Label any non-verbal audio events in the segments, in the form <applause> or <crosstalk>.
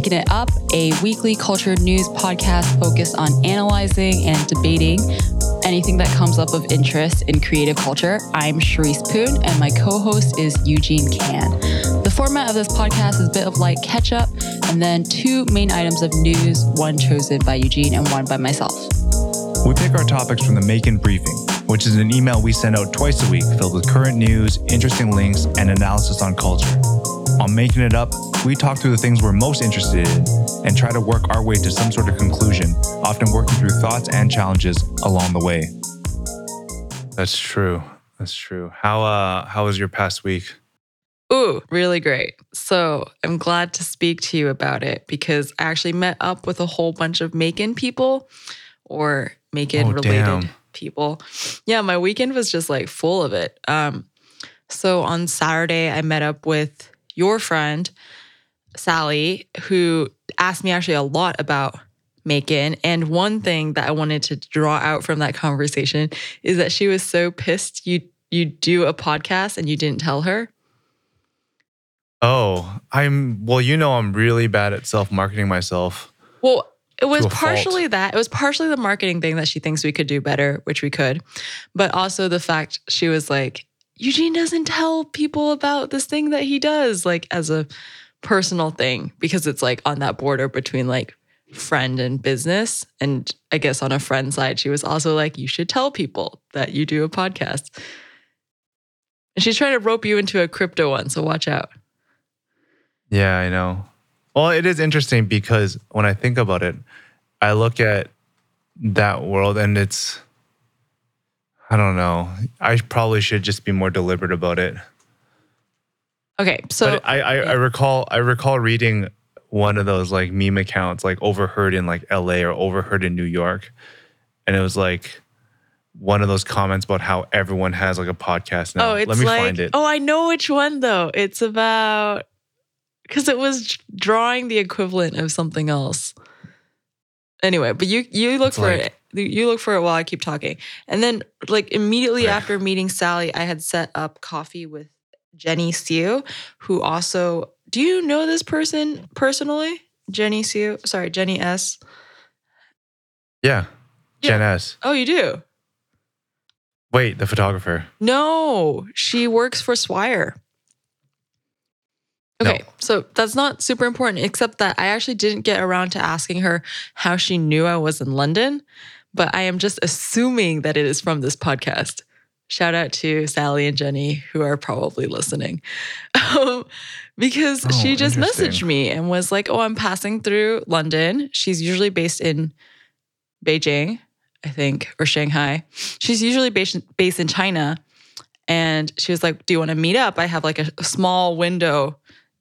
Making It Up, a weekly culture news podcast focused on analyzing and debating anything that comes up of interest in creative culture. I'm Charisse Poon, and my co host is Eugene Kan. The format of this podcast is a bit of like catch up, and then two main items of news one chosen by Eugene and one by myself. We pick our topics from the Maekan Briefing, which is an email we send out twice a week filled with current news, interesting links, and analysis on culture. On Making It Up, we talk through the things we're most interested in and try to work our way to some sort of conclusion, often working through thoughts and challenges along the way. That's true. That's true. How uh how was your past week? Ooh, really great. So I'm glad to speak to you about it because I actually met up with a whole bunch of Maekan people or Maekan Oh, related damn. people. Yeah, my weekend was just like full of it. Um, so on Saturday, I met up with your friend, Sally, who asked me actually a lot about Maekan. And one thing that I wanted to draw out from that conversation is that she was so pissed you you do a podcast and you didn't tell her. Oh, I'm well, you know I'm really bad at self-marketing myself. Well, it was a fault. partially that. It was partially the marketing thing that she thinks we could do better, which we could, but also the fact she was like, Eugene doesn't tell people about this thing that he does, like as a personal thing, because it's like on that border between like friend and business. And I guess on a friend side, she was also like, you should tell people that you do a podcast. And she's trying to rope you into a crypto one, so watch out. Yeah, I know. Well, it is interesting because when I think about it, I look at that world and it's I don't know. I probably should just be more deliberate about it. Okay, so but I, I, I recall I recall reading one of those like meme accounts like overheard in like LA or overheard in New York. And it was like one of those comments about how everyone has like a podcast now. Oh, it's Let me like, find it. Oh, I know which one though. It's about because it was drawing the equivalent of something else. Anyway, but you you look It's for like- it. You look for it while I keep talking. And then like immediately Okay. after meeting Sally, I had set up coffee with Jenny Sue, who also do you know this person personally? Jenny Sue, sorry, Jenny S. Yeah. Gen S. Oh, you do? Wait, the photographer. No, she works for Swire. No. Okay, so that's not super important, except that I actually didn't get around to asking her how she knew I was in London, but I am just assuming that it is from this podcast. Shout out to Sally and Jenny, who are probably listening. <laughs> Um, because Oh, she just messaged me and was like, Oh, I'm passing through London. She's usually based in Beijing, I think, or Shanghai. She's usually based, based in China. And she was like, Do you want to meet up? I have like a, a small window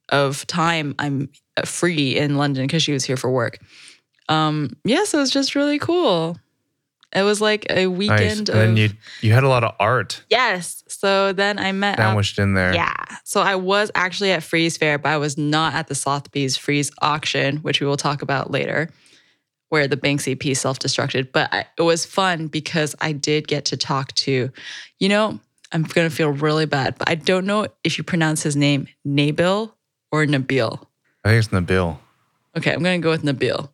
of time I'm uh, free in London because she was here for work. Um, yeah, so it was just really cool. It was like a Nice. weekend And then you you had a lot of art yes. So then I met up sandwiched in there. yeah. So I was actually at Frieze Fair, but I was not at the Sotheby's Frieze auction, which we will talk about later, where the Banksy piece self destructed. But I, it was fun because I did get to talk to, you know, I'm going to feel really bad, but I don't know if you pronounce his name Nabil or Nabil. I think it's Nabil. Okay, I'm gonna go with Nabil.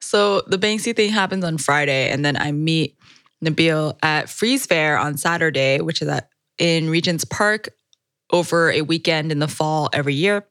So the Banksy thing happens on Friday, and then I meet Nabil at Frieze Fair on Saturday, which is at in Regent's Park over a weekend in the fall every year.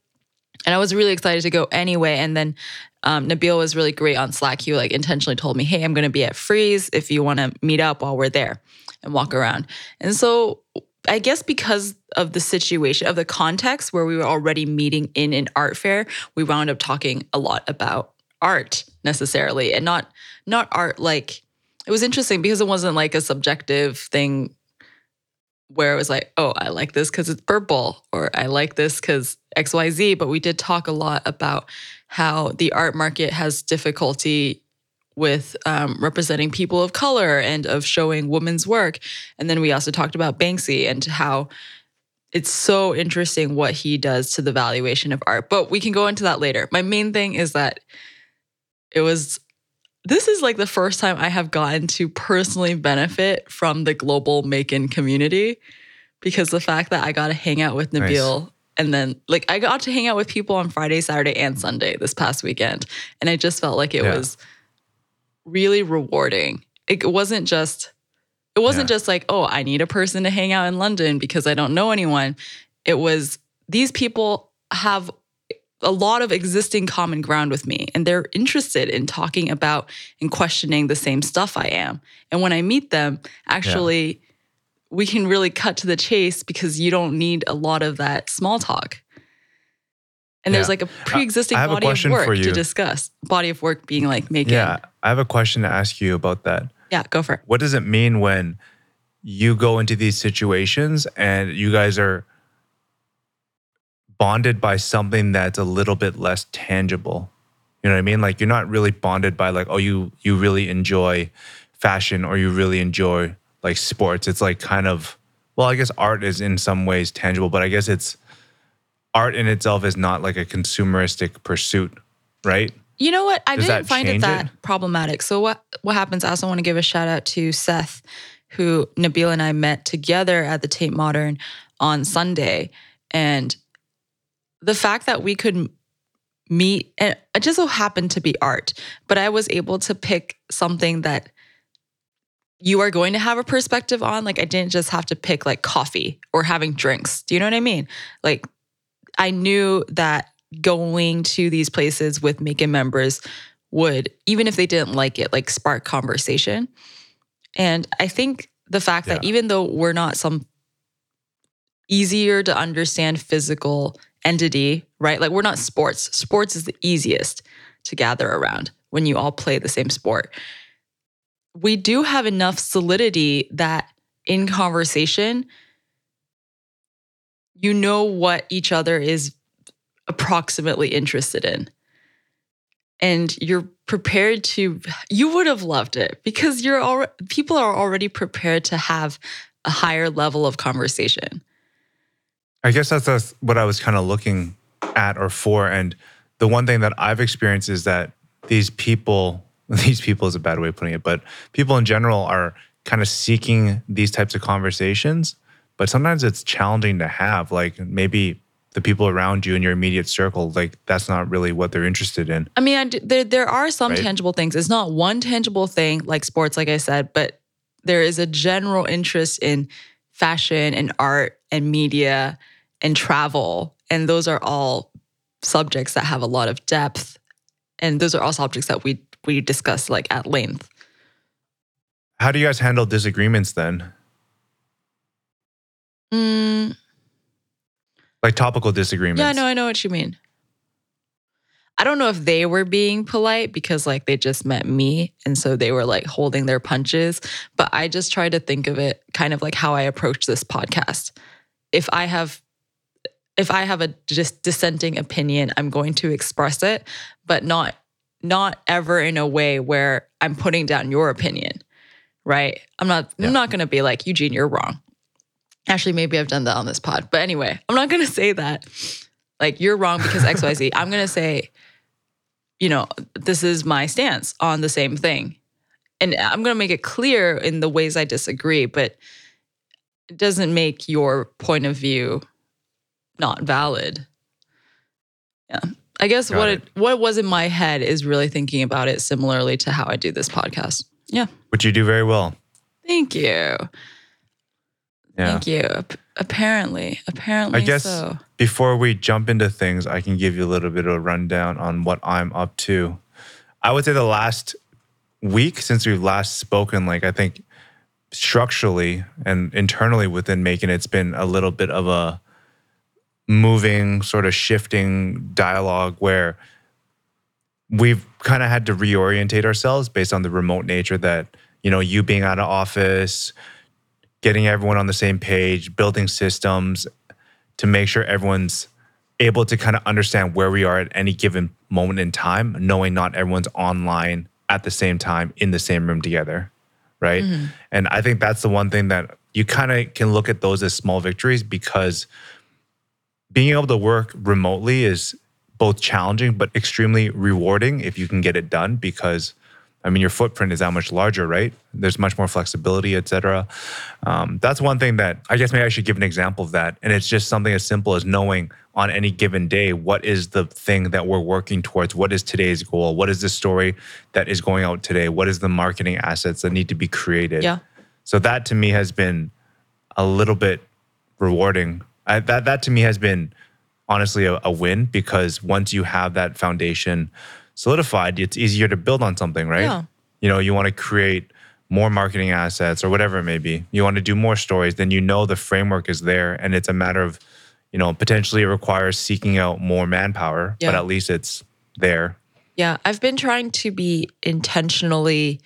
And I was really excited to go anyway. And then um, Nabil was really great on Slack. He like intentionally told me, "Hey, I'm going to be at Frieze if you want to meet up while we're there and walk around." And so I guess because of the situation of the context where we were already meeting in an art fair, we wound up talking a lot about art necessarily and not not art like it was interesting because it wasn't like a subjective thing where it was like, oh, I like this because it's purple, or I like this because XYZ. But we did talk a lot about how the art market has difficulty with um, representing people of color and of showing women's work. And then we also talked about Banksy and how it's so interesting what he does to the valuation of art. But we can go into that later. My main thing is that it was this is like the first time I have gotten to personally benefit from the global Maekan community because the fact that I got to hang out with Nice. Nabil And then, like, I got to hang out with people on Friday, Saturday, and Sunday this past weekend. And I just felt like it Yeah. was really rewarding. It wasn't just, it wasn't Yeah. just like, oh, I need a person to hang out in London because I don't know anyone. It was, these people have a lot of existing common ground with me and they're interested in talking about and questioning the same stuff I am. And when I meet them, actually, we can really cut to the chase because you don't need a lot of that small talk. And there's like a pre-existing I a body of work to discuss. Body of work being like making. Yeah, I have a question to ask you about that. Yeah, go for it. What does it mean when you go into these situations and you guys are bonded by something that's a little bit less tangible? You know what I mean? Like you're not really bonded by like, oh, you you really enjoy fashion or you really enjoy like sports. It's like kind of well, I guess art is in some ways tangible, but I guess it's art in itself is not like a consumeristic pursuit, right? You know what? I Does didn't find it that it? problematic. So what what happens? I also want to give a shout out to Seth, who Nabil and I met together at the Tate Modern on Sunday, and the fact that we could meet, and it just so happened to be art, but I was able to pick something that you are going to have a perspective on. Like I didn't just have to pick like coffee or having drinks. Do you know what I mean? Like I knew that going to these places with Maekan members would, even if they didn't like it, like spark conversation. And I think the fact that even though we're not some easier to understand physical entity, right? Like we're not sports. Sports is the easiest to gather around when you all play the same sport. We do have enough solidity that in conversation, you know what each other is approximately interested in. And you're prepared to, you would have loved it because you're all, people are already prepared to have a higher level of conversation. I guess that's, that's what I was kind of looking at or for. And the one thing that I've experienced is that these people, <laughs> these people is a bad way of putting it, but people in general are kind of seeking these types of conversations. But sometimes it's challenging to have. Like maybe the people around you in your immediate circle, like that's not really what they're interested in. I mean, I d there there are some Right. tangible things. It's not one tangible thing like sports, like I said, but there is a general interest in fashion and art and media and travel, and those are all subjects that have a lot of depth, and those are all subjects that we we discuss like at length. How do you guys handle disagreements then? Mm, Like topical disagreements? yeah, no, I know what you mean. I don't know if they were being polite because like they just met me and so they were like holding their punches, but I just try to think of it kind of like how I approach this podcast. If I have if I have a just dissenting opinion, I'm going to express it, but not not ever in a way where I'm putting down your opinion. Right? I'm not Yeah. I'm not going to be like Eugene, you're wrong. Actually, maybe I've done that on this pod. But anyway, I'm not going to say that. Like, you're wrong because XYZ. I'm going to say, you know, this is my stance on the same thing. And I'm going to make it clear in the ways I disagree, but it doesn't make your point of view not valid. Yeah. I guess Got what it. it. what was in my head is really thinking about it similarly to how I do this podcast. Yeah. Which you do very well. Thank you. Yeah. Thank you. Ap- Apparently, apparently I guess so. before we jump into things, I can give you a little bit of a rundown on what I'm up to. I would say the last week since we've last spoken, like I think structurally and internally within making it's been a little bit of a moving, sort of shifting dialogue where we've kind of had to reorientate ourselves based on the remote nature that, you know, you being out of office, getting everyone on the same page, building systems to make sure everyone's able to kind of understand where we are at any given moment in time, knowing not everyone's online at the same time in the same room together. Right. Mm-hmm. And I think that's the one thing that you kind of can look at those as small victories because being able to work remotely is both challenging but extremely rewarding if you can get it done because I mean, your footprint is that much larger, right? There's much more flexibility, et cetera. Um, that's one thing that I guess maybe I should give an example of that. And it's just something as simple as knowing on any given day what is the thing that we're working towards? What is today's goal? What is the story that is going out today? What is the marketing assets that need to be created? Yeah. So that to me has been a little bit rewarding. I, that that to me has been honestly a, a win because once you have that foundation solidified, it's easier to build on something, right? Yeah. You know, you want to create more marketing assets or whatever it may be. You want to do more stories, then you know the framework is there and it's a matter of, you know, potentially it requires seeking out more manpower, but at least it's there. Yeah, I've been trying to be intentionally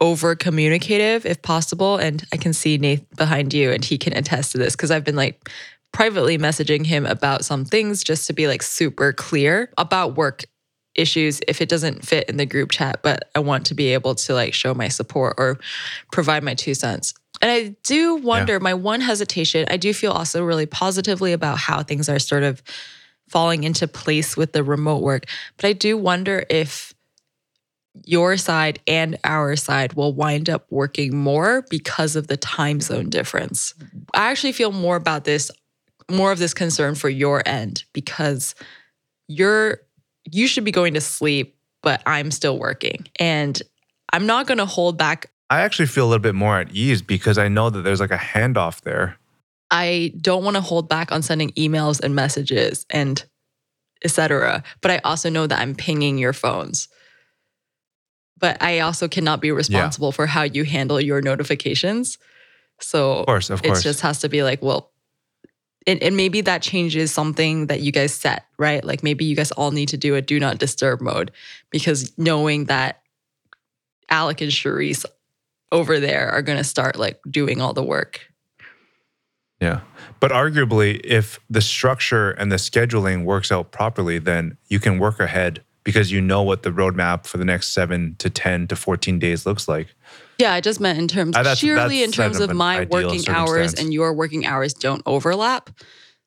over communicative if possible. And I can see Nate behind you, and he can attest to this because I've been like privately messaging him about some things just to be like super clear about work issues if it doesn't fit in the group chat, but I want to be able to like show my support or provide my two cents. And I do wonder, my one hesitation, I do feel also really positively about how things are sort of falling into place with the remote work. But I do wonder if your side and our side will wind up working more because of the time zone difference. I actually feel more about this, more of this concern for your end because you're you should be going to sleep, but I'm still working. And I'm not going to hold back. I actually feel a little bit more at ease because I know that there's like a handoff there. I don't want to hold back on sending emails and messages and etc. But I also know that I'm pinging your phones. But I also cannot be responsible for how you handle your notifications. So Of course, of course. it just has to be like, well, and, and maybe that changes something that you guys set, right? Like maybe you guys all need to do a do not disturb mode because knowing that Alec and Charisse over there are going to start like doing all the work. Yeah. But arguably, if the structure and the scheduling works out properly, then you can work ahead because you know what the roadmap for the next seven to 10 to 14 days looks like. Yeah, I just meant in terms Uh, that's- sheerly in terms of of my working hours and your working hours don't overlap.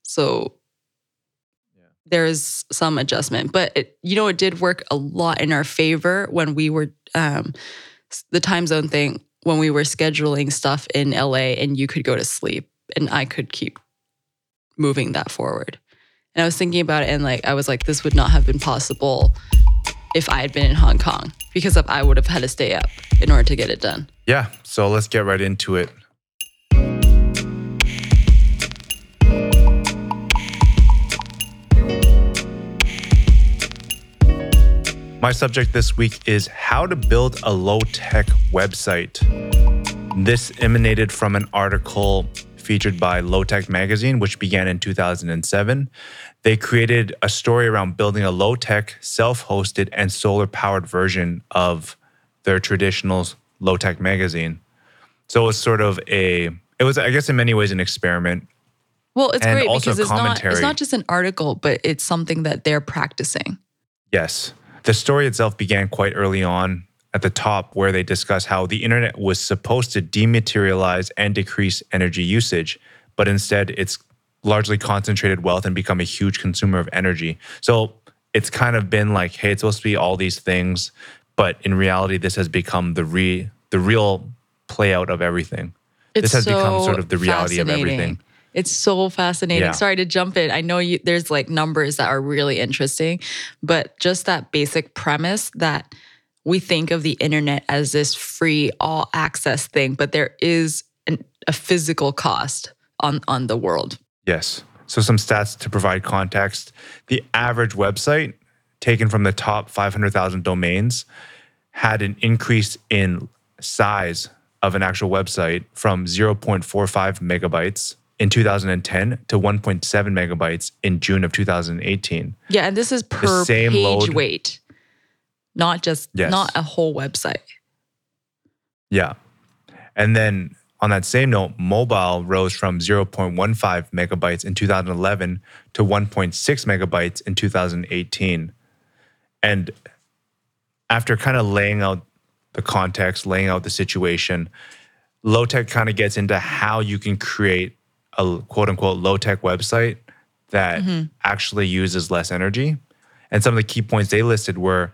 So there's some adjustment, but it, you know, it did work a lot in our favor when we were um, the time zone thing when we were scheduling stuff in LA and you could go to sleep and I could keep moving that forward. And I was thinking about it and like I was like, this would not have been possible if I had been in Hong Kong because I would have had to stay up in order to get it done. Yeah. So let's get right into it. My subject this week is how to build a low tech website. This emanated from an article featured by Low Tech Magazine, which began in 2007. They created a story around building a low tech, self hosted, and solar powered version of their traditional low tech magazine. So it was sort of a, it was, I guess, in many ways, an experiment. Well, it's And great because it's not it's not just an article, but it's something that they're practicing. Yes. The story itself began quite early on at the top, where they discuss how the internet was supposed to dematerialize and decrease energy usage, but instead it's largely concentrated wealth and become a huge consumer of energy. So it's kind of been like, hey, it's supposed to be all these things, but in reality, this has become the re the real play out of everything. It's this has become sort of the reality of everything. It's so fascinating. Yeah. Sorry to jump in. I know you, there's like numbers that are really interesting, but just that basic premise that we think of the internet as this free all access thing, but there is an, a physical cost on on the world. Yes. So, some stats to provide context. The average website taken from the top 500,000 domains had an increase in size of an actual website from 0.45 megabytes in 2010 to 1.7 megabytes in June of 2018. Yeah, and this is per same page load- weight, not just Yes. not a whole website. Yeah. And then on that same note, mobile rose from 0.15 megabytes in 2011 to 1.6 megabytes in 2018. And after kind of laying out the context, laying out the situation, low tech kind of gets into how you can create a quote unquote low tech website that mm-hmm. actually uses less energy. And some of the key points they listed were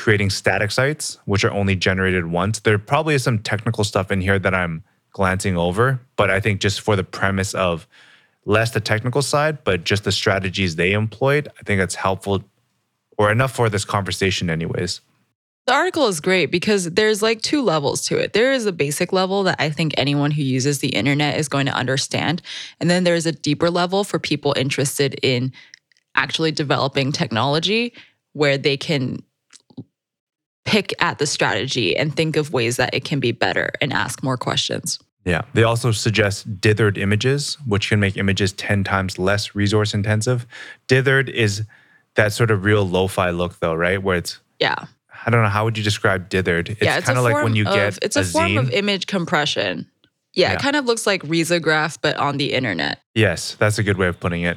creating static sites, which are only generated once. There probably is some technical stuff in here that I'm glancing over, but I think just for the premise of less the technical side, but just the strategies they employed, I think that's helpful or enough for this conversation, anyways. The article is great because there's like two levels to it. There is a basic level that I think anyone who uses the internet is going to understand. And then there's a deeper level for people interested in actually developing technology where they can pick at the strategy and think of ways that it can be better and ask more questions. Yeah. They also suggest dithered images, which can make images 10 times less resource intensive. Dithered is that sort of real lo fi look, though, right? Where it's, Yeah. I don't know, how would you describe dithered? It's yeah, it's kind a of like when you of- get it's a, form zine. of image compression. Yeah, Yeah. it kind of looks like risograph, but on the internet. Yes, that's a good way of putting it.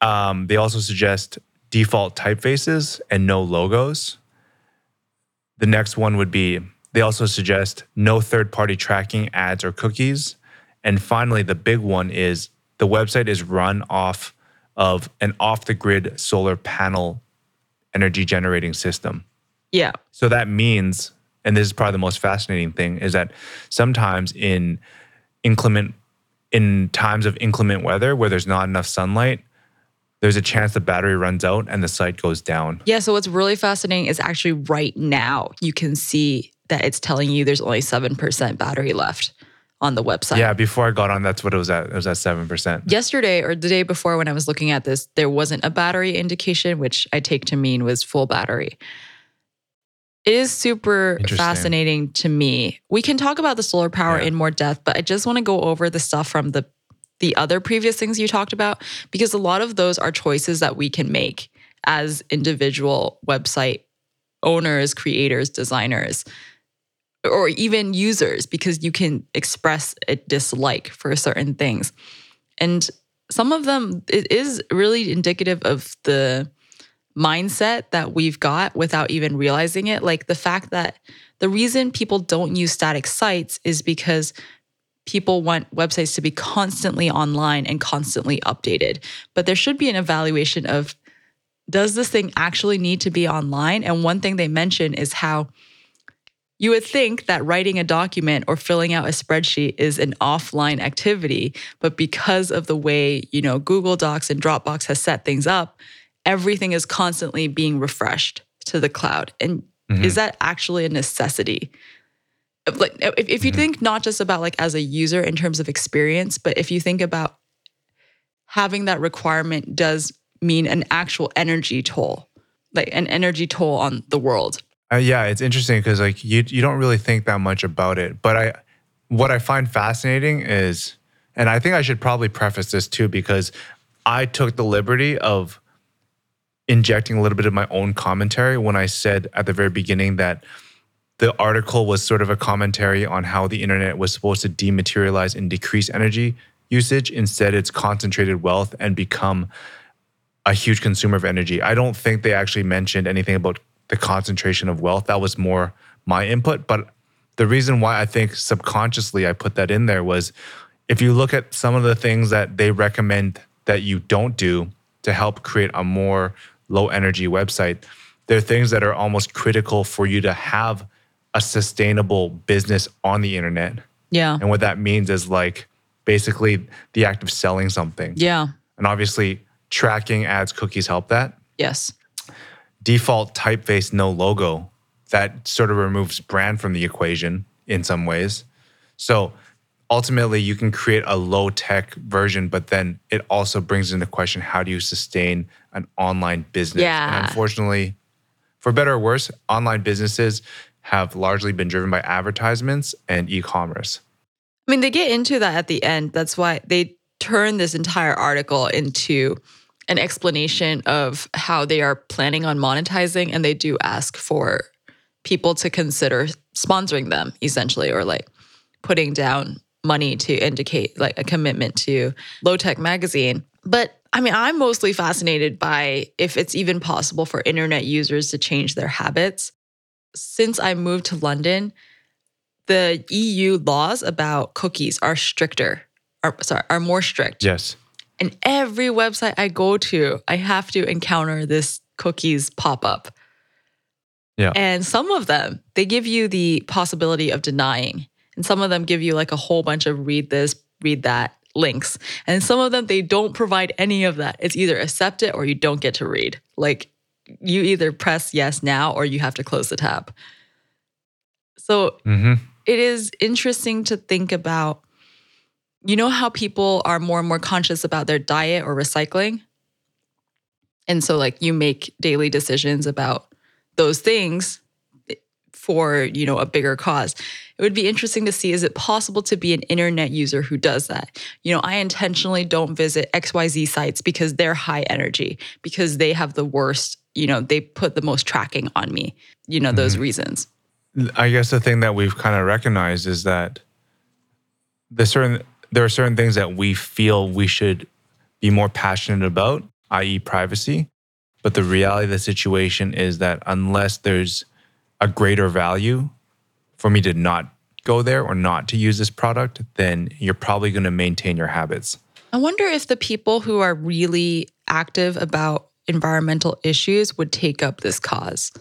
Um, they also suggest default typefaces and no logos. The next one would be they also suggest no third party tracking ads or cookies. And finally, the big one is the website is run off of an off the grid solar panel energy generating system. Yeah. So that means, and this is probably the most fascinating thing, is that sometimes in inclement, in times of inclement weather where there's not enough sunlight, there's a chance the battery runs out and the site goes down. Yeah. So what's really fascinating is actually right now you can see that it's telling you there's only 7% battery left on the website. Yeah, before I got on, that's what it was at. It was at seven percent. Yesterday or the day before when I was looking at this, there wasn't a battery indication, which I take to mean was full battery. It is super fascinating to me. We can talk about the solar power Yeah. in more depth, but I just want to go over the stuff from the the other previous things you talked about because a lot of those are choices that we can make as individual website owners, creators, designers, or even users because you can express a dislike for certain things. And some of them it is really indicative of the mindset that we've got without even realizing it. Like the fact that the reason people don't use static sites is because people want websites to be constantly online and constantly updated. But there should be an evaluation of does this thing actually need to be online? And one thing they mention is how you would think that writing a document or filling out a spreadsheet is an offline activity, but because of the way, you know, Google Docs and Dropbox has set things up, everything is constantly being refreshed to the cloud. And mm-hmm. is that actually a necessity? Like if, if you think not just about like as a user in terms of experience, but if you think about having that requirement does mean an actual energy toll, like an energy toll on the world. Uh, yeah, it's interesting because like you you don't really think that much about it, but I what I find fascinating is, and I think I should probably preface this too because I took the liberty of injecting a little bit of my own commentary when I said at the very beginning that the article was sort of a commentary on how the internet was supposed to dematerialize and decrease energy usage. Instead, it's concentrated wealth and become a huge consumer of energy. I don't think they actually mentioned anything about the concentration of wealth. That was more my input. But the reason why I think subconsciously I put that in there was if you look at some of the things that they recommend that you don't do to help create a more low energy website, there are things that are almost critical for you to have a sustainable business on the internet. Yeah. And what that means is like basically the act of selling something. Yeah. And obviously, tracking ads, cookies help that. Yes. Default typeface, no logo, that sort of removes brand from the equation in some ways. So ultimately, you can create a low tech version, but then it also brings into question how do you sustain an online business? Yeah. And unfortunately, for better or worse, online businesses have largely been driven by advertisements and e commerce. I mean, they get into that at the end. That's why they turn this entire article into an explanation of how they are planning on monetizing. And they do ask for people to consider sponsoring them, essentially, or like putting down money to indicate like a commitment to Low Tech Magazine. But I mean, I'm mostly fascinated by if it's even possible for internet users to change their habits. Since I moved to London, the EU laws about cookies are stricter, are sorry, are more strict. Yes. And every website I go to, I have to encounter this cookies pop up. Yeah. And some of them, they give you the possibility of denying. And some of them give you like a whole bunch of read this, read that links. And some of them, they don't provide any of that. It's either accept it or you don't get to read. Like you either press yes now or you have to close the tab. So Mm-hmm. it is interesting to think about you know how people are more and more conscious about their diet or recycling and so like you make daily decisions about those things for you know a bigger cause it would be interesting to see is it possible to be an internet user who does that you know i intentionally don't visit xyz sites because they're high energy because they have the worst you know they put the most tracking on me you know those mm-hmm. reasons I guess the thing that we've kind of recognized is that the certain there are certain things that we feel we should be more passionate about, i.e., privacy. But the reality of the situation is that unless there's a greater value for me to not go there or not to use this product, then you're probably going to maintain your habits. I wonder if the people who are really active about environmental issues would take up this cause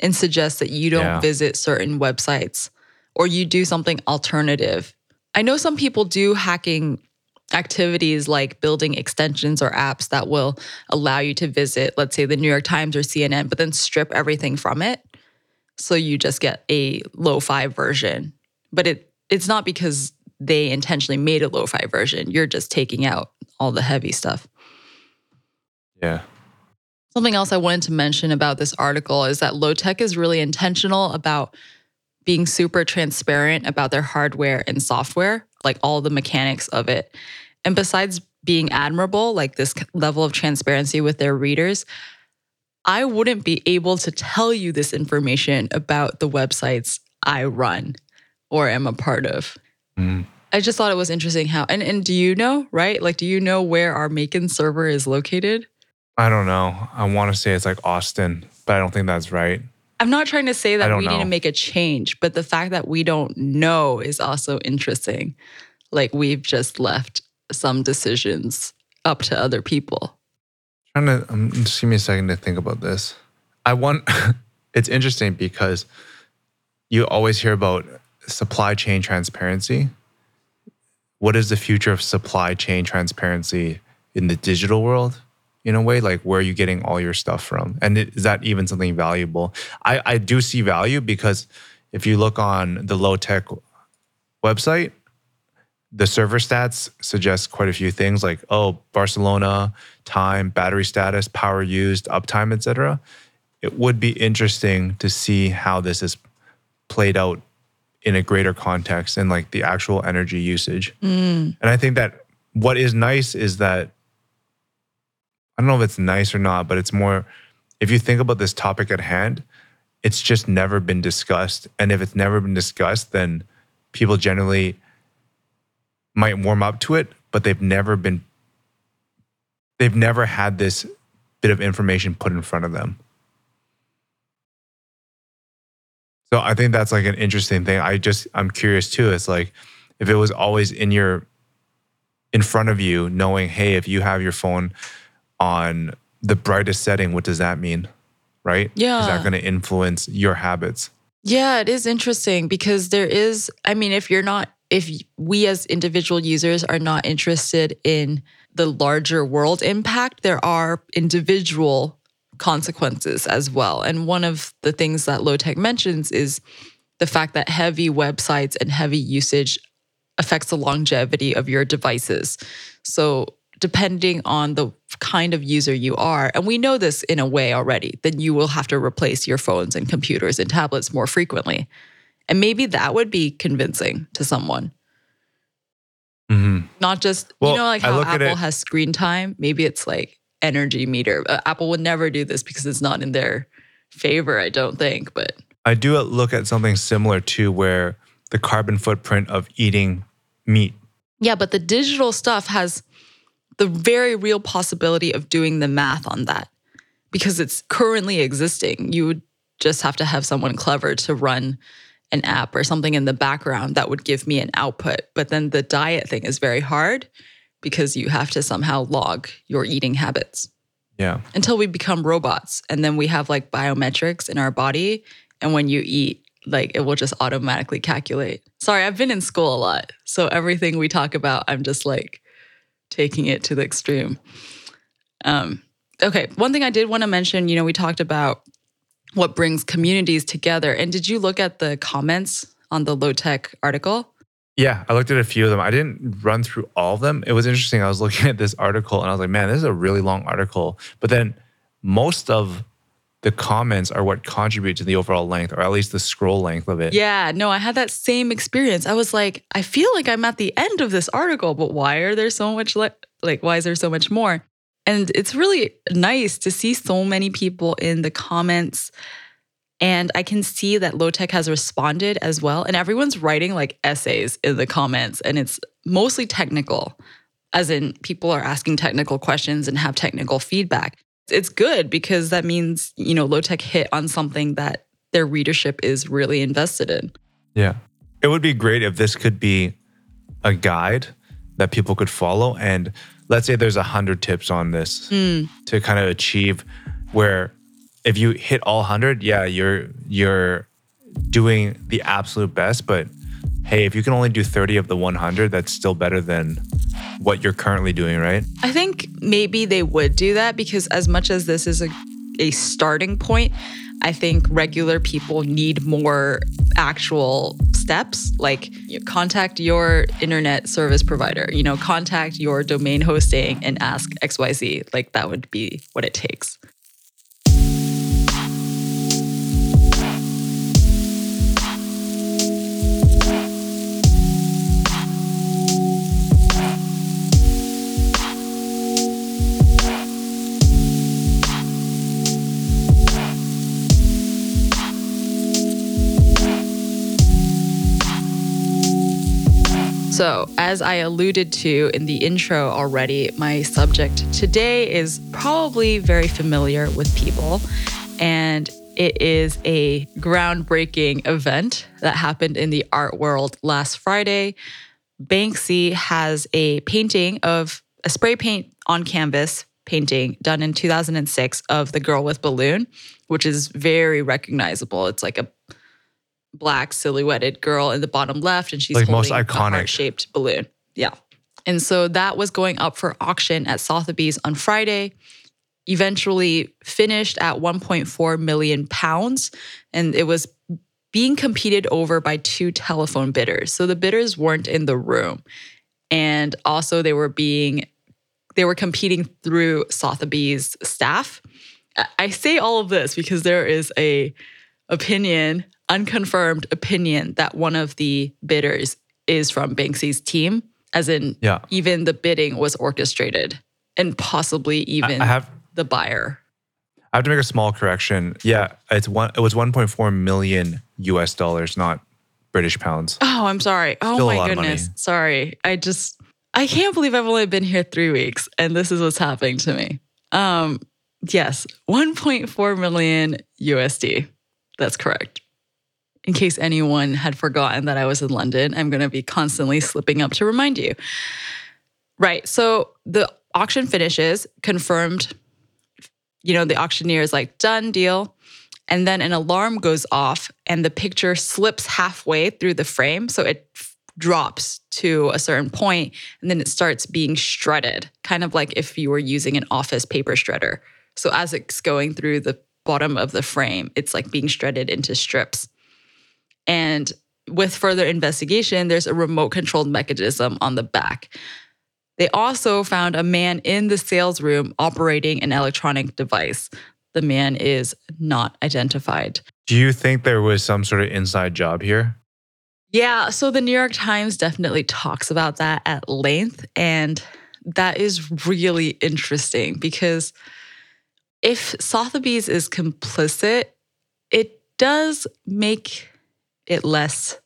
and suggest that you don't Yeah. visit certain websites or you do something alternative. I know some people do hacking activities like building extensions or apps that will allow you to visit, let's say, the New York Times or CNN, but then strip everything from it. So you just get a lo-fi version. But it it's not because they intentionally made a lo-fi version. You're just taking out all the heavy stuff. Yeah. Something else I wanted to mention about this article is that low tech is really intentional about being super transparent about their hardware and software, like all the mechanics of it. And besides being admirable, like this level of transparency with their readers, I wouldn't be able to tell you this information about the websites I run or am a part of. Mm. I just thought it was interesting how, and, and do you know, right? Like, do you know where our Maekan server is located? I don't know. I want to say it's like Austin, but I don't think that's right. I'm not trying to say that we need to make a change, but the fact that we don't know is also interesting. Like we've just left some decisions up to other people. I'm trying to um, just give me a second to think about this. I want <laughs> it's interesting because you always hear about supply chain transparency. What is the future of supply chain transparency in the digital world? In a way, like where are you getting all your stuff from? And it- is that even something valuable? I, I do see value because if you look on the low tech website, the server stats suggest quite a few things like oh barcelona time battery status power used uptime etc it would be interesting to see how this is played out in a greater context and like the actual energy usage mm. and i think that what is nice is that i don't know if it's nice or not but it's more if you think about this topic at hand it's just never been discussed and if it's never been discussed then people generally might warm up to it, but they've never been they've never had this bit of information put in front of them. So I think that's like an interesting thing. I just I'm curious too. It's like if it was always in your in front of you, knowing, hey, if you have your phone on the brightest setting, what does that mean? Right? Yeah. Is that going to influence your habits? Yeah, it is interesting because there is, I mean, if you're not, if we as individual users are not interested in the larger world impact, there are individual consequences as well. And one of the things that low tech mentions is the fact that heavy websites and heavy usage affects the longevity of your devices. So, depending on the kind of user you are, and we know this in a way already, then you will have to replace your phones and computers and tablets more frequently. And maybe that would be convincing to someone. Mm-hmm. Not just, Well, you know, like how Apple has screen time. Maybe it's like energy meter. Uh, Apple would never do this because it's not in their favor, I don't think. But I do look at something similar to where the carbon footprint of eating meat. Yeah, but the digital stuff has the very real possibility of doing the math on that because it's currently existing. You would just have to have someone clever to run an app or something in the background that would give me an output. But then the diet thing is very hard because you have to somehow log your eating habits. Yeah. until we become robots and then we have like biometrics in our body and when you eat like it will just automatically calculate sorry i've been in school a lot so everything we talk about i'm just like taking it to the extreme um okay one thing i did want to mention you know we talked about what brings communities together and did you look at the comments on the low tech article Yeah, I looked at a few of them. I didn't run through all of them. It was interesting. I was looking <laughs> at this article and I was like, man, this is a really long article. But then most of the comments are what contribute to the overall length, or at least the scroll length of it. Yeah, no, I had that same experience. I was like, I feel like I'm at the end of this article, but why are there so much le- like why is there so much more? And it's really nice to see so many people in the comments and I can see that low tech has responded as well and everyone's writing like essays in the comments and it's mostly technical as in people are asking technical questions and have technical feedback. It's good because that means, you know, low tech hit on something that their readership is really invested in. Yeah. It would be great if this could be a guide that people could follow. And let's say there's a hundred tips on this hmm. to kind of achieve where if you hit all hundred, yeah, you're you're doing the absolute best. But hey, if you can only do 30 of the 100, that's still better than what you're currently doing, right? I think maybe they would do that because as much as this is a, a starting point, I think regular people need more actual steps like contact your internet service provider, you know, contact your domain hosting and ask XYZ. Like that would be what it takes. So, as I alluded to in the intro already, my subject today is probably very familiar with people. And it is a groundbreaking event that happened in the art world last Friday. Banksy has a painting of a spray paint on canvas painting done in 2006 of the girl with balloon, which is very recognizable. It's like a black silhouetted girl in the bottom left, and she's Like holding most iconic. heart-shaped balloon. Yeah, and so that was going up for auction at Sotheby's on Friday. Eventually finished at 1.4 million pounds, and it was being competed over by two telephone bidders. So the bidders weren't in the room, and also they were being they were competing through Sotheby's staff. I say all of this because there is a opinion, unconfirmed opinion that one of the bidders is from Banksy's team, as in Yeah. even the bidding was orchestrated and possibly even have the buyer. I have to make a small correction. Yeah, it's one it was 1.4 million US dollars, not British pounds. Oh, I'm sorry. Oh Still my goodness. Sorry. I just I can't believe I've only been here 3 weeks and this is what's happening to me. Um yes, 1.4 million USD. That's correct. In case anyone had forgotten that I was in London, I'm going to be constantly slipping up to remind you. Right. So the auction finishes, confirmed. You know, the auctioneer is like, done deal. And then an alarm goes off and the picture slips halfway through the frame. So it f- drops to a certain point and then it starts being shredded, kind of like if you were using an office paper shredder. So as it's going through the bottom of the frame, it's like being shredded into strips. And with further investigation, there's a remote controlled mechanism on the back. They also found a man in the sales room operating an electronic device. The man is not identified. Do you think there was some sort of inside job here? Yeah, so the New York Times definitely talks about that at length. And that is really interesting because if Sotheby's is complicit, it does make it less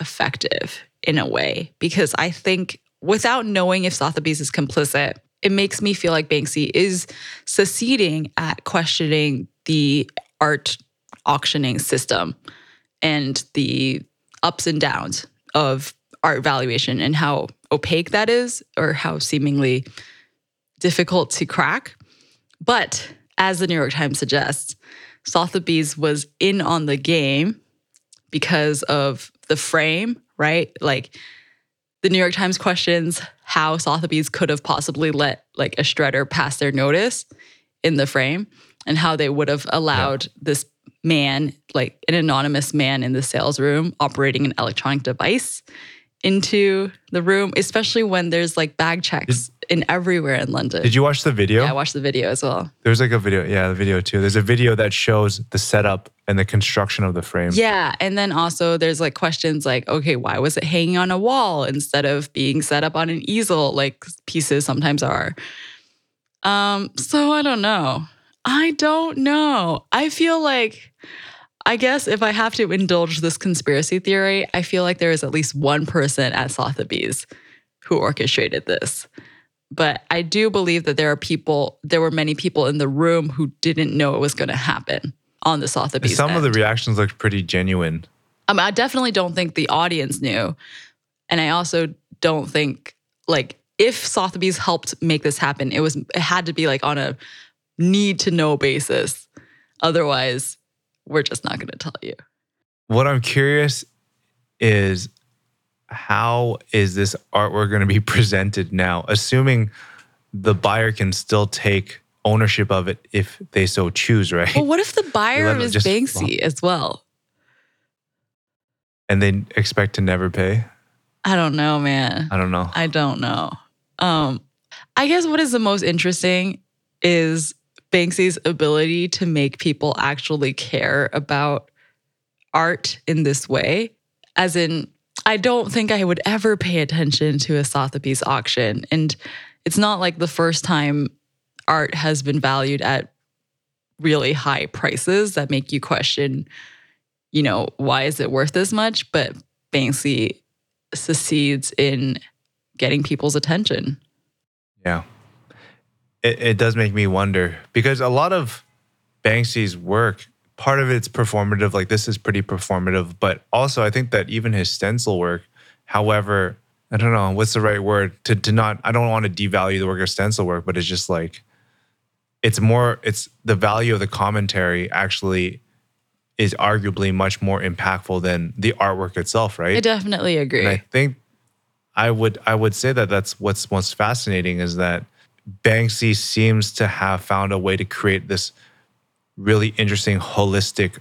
effective in a way. Because I think without knowing if Sotheby's is complicit, it makes me feel like Banksy is succeeding at questioning the art auctioning system and the ups and downs of art valuation and how opaque that is or how seemingly difficult to crack. But as the New York Times suggests, Sotheby's was in on the game because of the frame, right? Like the New York Times questions how Sotheby's could have possibly let like a shredder pass their notice in the frame and how they would have allowed yeah. this man, like an anonymous man in the sales room operating an electronic device into the room, especially when there's like bag checks did, in everywhere in London. Did you watch the video? Yeah, I watched the video as well. There's like a video, yeah, the video too. There's a video that shows the setup and the construction of the frame. Yeah, and then also there's like questions like, okay, why was it hanging on a wall instead of being set up on an easel like pieces sometimes are? Um, so I don't know. I don't know. I feel like I guess if I have to indulge this conspiracy theory, I feel like there is at least one person at Sotheby's who orchestrated this. But I do believe that there are people, there were many people in the room who didn't know it was going to happen on the Sotheby's. Some end. of the reactions looked pretty genuine. I, I definitely don't think the audience knew. And I also don't think, like, if Sotheby's helped make this happen, it was it had to be like on a need to know basis. Otherwise, we're just not going to tell you. What I'm curious is how is this artwork going to be <laughs> presented now, assuming the buyer can still take ownership of it if they so choose, right? Well, what if the <laughs> buyer is Banksy as well? And they expect to never pay? I don't know, man. I don't know. I don't know. Um, I guess what is the most interesting is Banksy's ability to make people actually care about art in this way. As in, I don't think I would ever pay attention to a Sotheby's auction. And it's not like the first time art has been valued at really high prices that make you question, you know, why is it worth this much? But Banksy succeeds in getting people's attention. Yeah it, it does make me wonder because a lot of Banksy's work, part of it's performative, like this is pretty performative, but also I think that even his stencil work, however, I don't know what's the right word to to not. I don't want to devalue the work of stencil work, but it's just like it's more. It's the value of the commentary actually is arguably much more impactful than the artwork itself, right? I definitely agree. And I think I would I would say that that's what's most fascinating is that Banksy seems to have found a way to create this really interesting holistic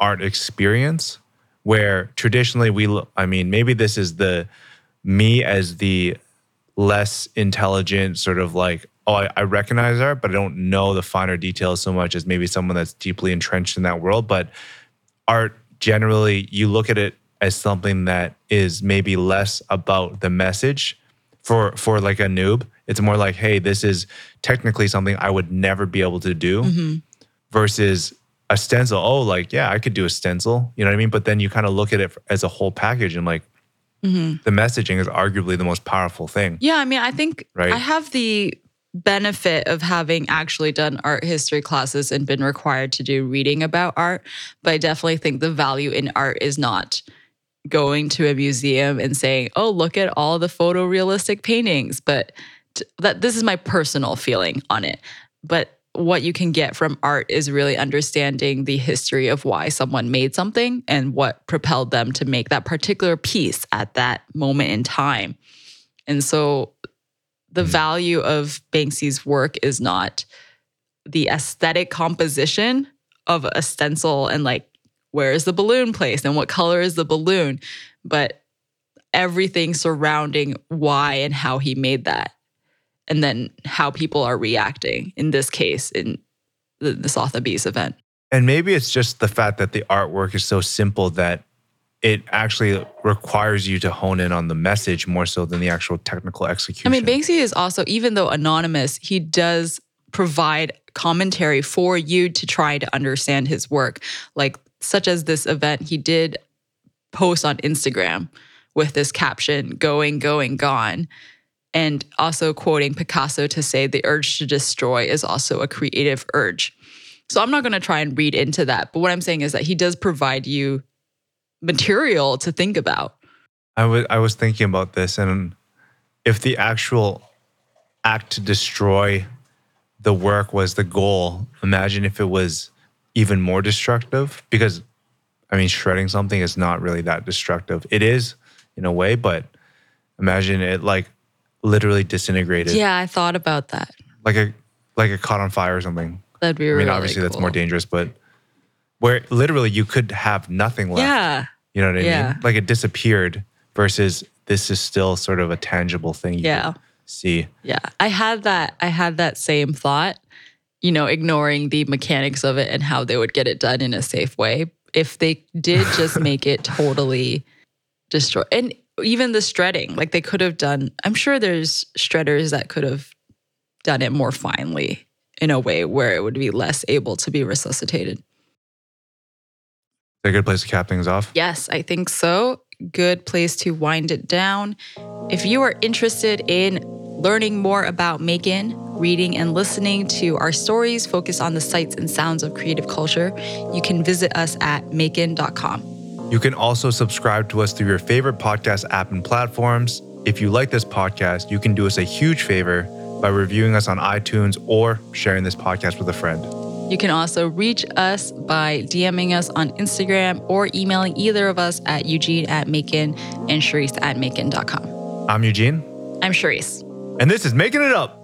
art experience where traditionally we I mean maybe this is the me as the less intelligent sort of like oh I, I, recognize art but I don't know the finer details so much as maybe someone that's deeply entrenched in that world but art generally you look at it as something that is maybe less about the message for for like a noob it's more like, hey, this is technically something I would never be able to do mm-hmm. versus a stencil. Oh, like, yeah, I could do a stencil. You know what I mean? But then you kind of look at it as a whole package and like, mm-hmm. the messaging is arguably the most powerful thing. Yeah. I mean, I think right? I have the benefit of having actually done art history classes and been required to do reading about art. But I definitely think the value in art is not going to a museum and saying, oh, look at all the photorealistic paintings. But that this is my personal feeling on it. But what you can get from art is really understanding the history of why someone made something and what propelled them to make that particular piece at that moment in time. And so the hmm. value of Banksy's work is not the aesthetic composition of a stencil and like where is the balloon placed and what color is the balloon, but everything surrounding why and how he made that and then how people are reacting in this case in the, the Sotheby's event. And maybe it's just the fact that the artwork is so simple that it actually requires you to hone in on the message more so than the actual technical execution. I mean, Banksy is also, even though anonymous, he does provide commentary for you to try to understand his work. Like, such as this event, he did post on Instagram with this caption, going, going, gone and also quoting Picasso to say the urge to destroy is also a creative urge. So I'm not going to try and read into that, but what I'm saying is that he does provide you material to think about. I was I was thinking about this and if the actual act to destroy the work was the goal, imagine if it was even more destructive. Because, I mean, shredding something is not really that destructive. It is in a way, but imagine it like literally disintegrated. Yeah, I thought about that. Like a like it caught on fire or something. That'd be I really mean, obviously that's more dangerous, but where literally you could have nothing left. Yeah. You know what I Yeah. mean? Like it disappeared versus this is still sort of a tangible thing you Yeah. see. Yeah. I had that I had that same thought, you know, ignoring the mechanics of it and how they would get it done in a safe way. If they did just <laughs> make it totally destroy and even the shredding, like they could have done I'm sure there's shredders that could have done it more finely in a way where it would be less able to be resuscitated. Is a good place to cap things off? Yes, I think so. Good place to wind it down. If you are interested in learning more about Maekan, reading and listening to our stories focused on the sights and sounds of creative culture, you can visit us at maekan.com. You can also subscribe to us through your favorite podcast app and platforms. If you like this podcast, you can do us a huge favor by reviewing us on iTunes or sharing this podcast with a friend. You can also reach us by DMing us on Instagram or emailing either of us at Eugene at Maekan and Sharice at Maekan.com. I'm Eugene, I'm Sharice. and this is Making It Up.